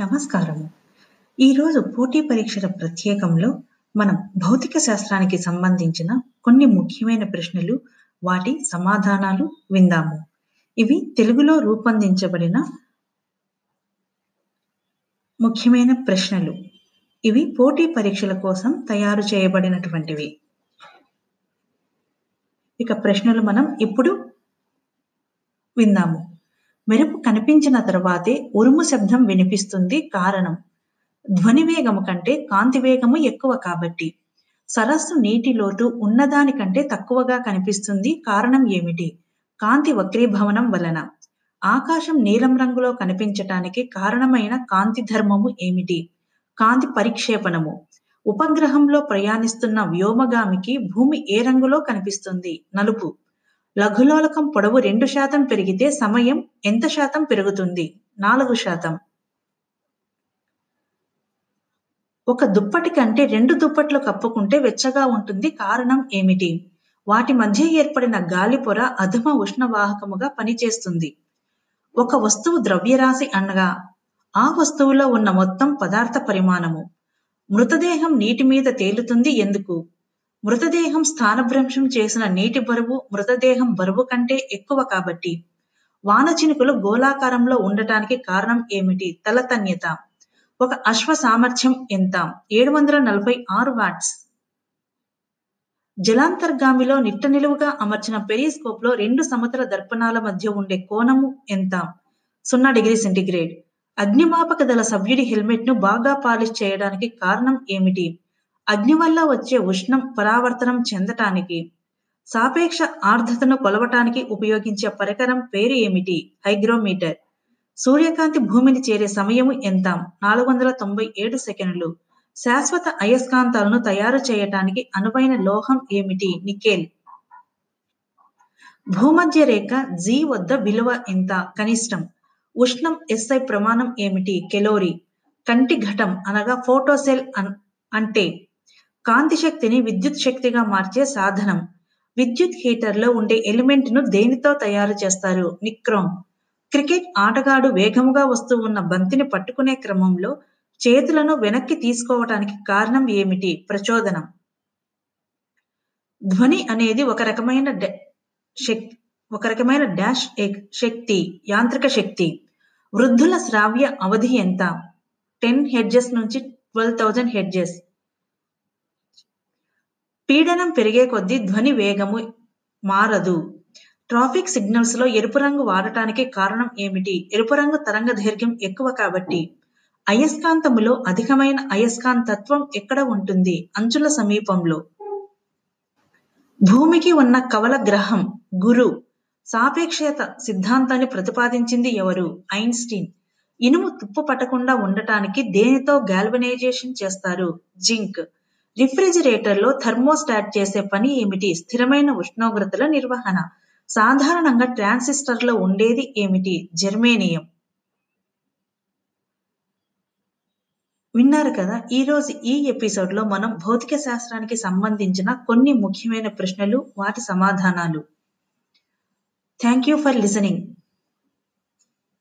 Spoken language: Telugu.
నమస్కారము. ఈరోజు పోటీ పరీక్షల ప్రత్యేకంలో మనం భౌతిక శాస్త్రానికి సంబంధించిన కొన్ని ముఖ్యమైన ప్రశ్నలు వాటి సమాధానాలు విందాము. ఇవి తెలుగులో రూపొందించబడిన ముఖ్యమైన ప్రశ్నలు. ఇవి పోటీ పరీక్షల కోసం తయారు చేయబడినటువంటివి. ఇక ప్రశ్నలు మనం ఇప్పుడు విందాము. మెరుపు కనిపించిన తర్వాతే ఉరుము శబ్దం వినిపిస్తుంది కారణం. ధ్వని వేగము కంటే కాంతి వేగము ఎక్కువ కాబట్టి. సరస్సు నీటి లోతు ఉన్నదానికంటే తక్కువగా కనిపిస్తుంది కారణం ఏమిటి? కాంతి వక్రీభవనం వలన. ఆకాశం నీలం రంగులో కనిపించటానికి కారణమైన కాంతి ధర్మము ఏమిటి? కాంతి పరిక్షేపణము. ఉపగ్రహంలో ప్రయాణిస్తున్న వ్యోమగామికి భూమి ఏ రంగులో కనిపిస్తుంది? నలుపు. లఘులోలకం పొడవు రెండు శాతం పెరిగితే సమయం ఎంత శాతం పెరుగుతుంది? నాలుగు శాతం. ఒక దుప్పటి కంటే రెండు దుప్పట్లు కప్పుకుంటే వెచ్చగా ఉంటుంది కారణం ఏమిటి? వాటి మధ్య ఏర్పడిన గాలి పొర అధమ ఉష్ణవాహకముగా పనిచేస్తుంది. ఒక వస్తువు ద్రవ్యరాశి అనగా ఆ వస్తువులో ఉన్న మొత్తం పదార్థ పరిమాణము. మృతదేహం నీటి మీద తేలుతుంది ఎందుకు? మృతదేహం స్థానభ్రంశం చేసిన నీటి బరువు మృతదేహం బరువు కంటే ఎక్కువ కాబట్టి. వాన చినుకులు గోళాకారంలో ఉండటానికి కారణం ఏమిటి? తలతన్యత. ఒక అశ్వ సామర్థ్యం ఎంత? ఏడు వందల నలభై ఆరు వాట్స్. జలాంతర్గామిలో నిట్ట నిలువుగా అమర్చిన పెరిస్కోప్లో రెండు సముద్ర దర్పణాల మధ్య ఉండే కోణము ఎంత? సున్నా డిగ్రీ సెంటిగ్రేడ్. అగ్నిమాపక దళ సభ్యుడి హెల్మెట్ను బాగా పాలిష్ చేయడానికి కారణం ఏమిటి? అగ్ని వల్ల వచ్చే ఉష్ణం పరావర్తనం చెందటానికి సాపేక్ష ఆర్ద్రతను కొలవటానికి ఉపయోగించే పరికరం పేరు ఏమిటి? హైగ్రోమీటర్. సూర్యకాంతి భూమిని చేరే సమయము ఎంత? నాలుగు వందల తొంభై ఏడు సెకండ్లు శాశ్వత అయస్కాంతాలను తయారు చేయటానికి అనువైన లోహం ఏమిటి? నికెల్. భూమధ్య రేఖ జీ వద్ద విలువ ఎంత? కనిష్టం. ఉష్ణం ఎస్ఐ ప్రమాణం ఏమిటి? కెలోరీ. కంటి ఘటం అనగా ఫోటోసెల్ అంటే కాంతి శక్తిని విద్యుత్ శక్తిగా మార్చే సాధనం. విద్యుత్ హీటర్లో ఉండే ఎలిమెంట్ను దేనితో తయారు చేస్తారు? నిక్రోమ్. క్రికెట్ ఆటగాడు వేగముగా వస్తూ ఉన్న బంతిని పట్టుకునే క్రమంలో చేతులను వెనక్కి తీసుకోవటానికి కారణం ఏమిటి? ప్రచోదనం. ధ్వని అనేది ఒక రకమైన శక్తి ఒక రకమైన డాష్ శక్తి యాంత్రిక శక్తి. వృద్ధుల శ్రావ్య అవధి ఎంత? టెన్ హెడ్జెస్ నుంచి ట్వెల్వ్ థౌజండ్ హెడ్జెస్. పీడనం పెరిగే కొద్దీ ధ్వని వేగము మారదు. ట్రాఫిక్ సిగ్నల్స్లో ఎరుపు రంగు వాడటానికి కారణం ఏమిటి? ఎరుపు రంగు తరంగ దైర్ఘ్యం ఎక్కువ కాబట్టి. అయస్కాంతములో అధికమైన అయస్కాంతత్వం ఎక్కడ ఉంటుంది? అంచుల సమీపంలో. భూమికి ఉన్న కవల గ్రహం గురు సాపేక్షత సిద్ధాంతాన్ని ప్రతిపాదించింది ఎవరు? ఐన్స్టీన్. ఇనుము తుప్పు పట్టకుండా ఉండటానికి దేనితో గాల్వనైజేషన్ చేస్తారు? జింక్. రిఫ్రిజిరేటర్లో థర్మోస్టాట్ చేసే పని ఏమిటి? స్థిరమైన ఉష్ణోగ్రతల నిర్వహణ. సాధారణంగా ట్రాన్సిస్టర్లో ఉండేది ఏమిటి? జెర్మేనియం. విన్నారు కదా? ఈ రోజు ఈ ఎపిసోడ్లో మనం భౌతిక శాస్త్రానికి సంబంధించిన కొన్ని ముఖ్యమైన ప్రశ్నలు వాటి సమాధానాలు. Thank you for listening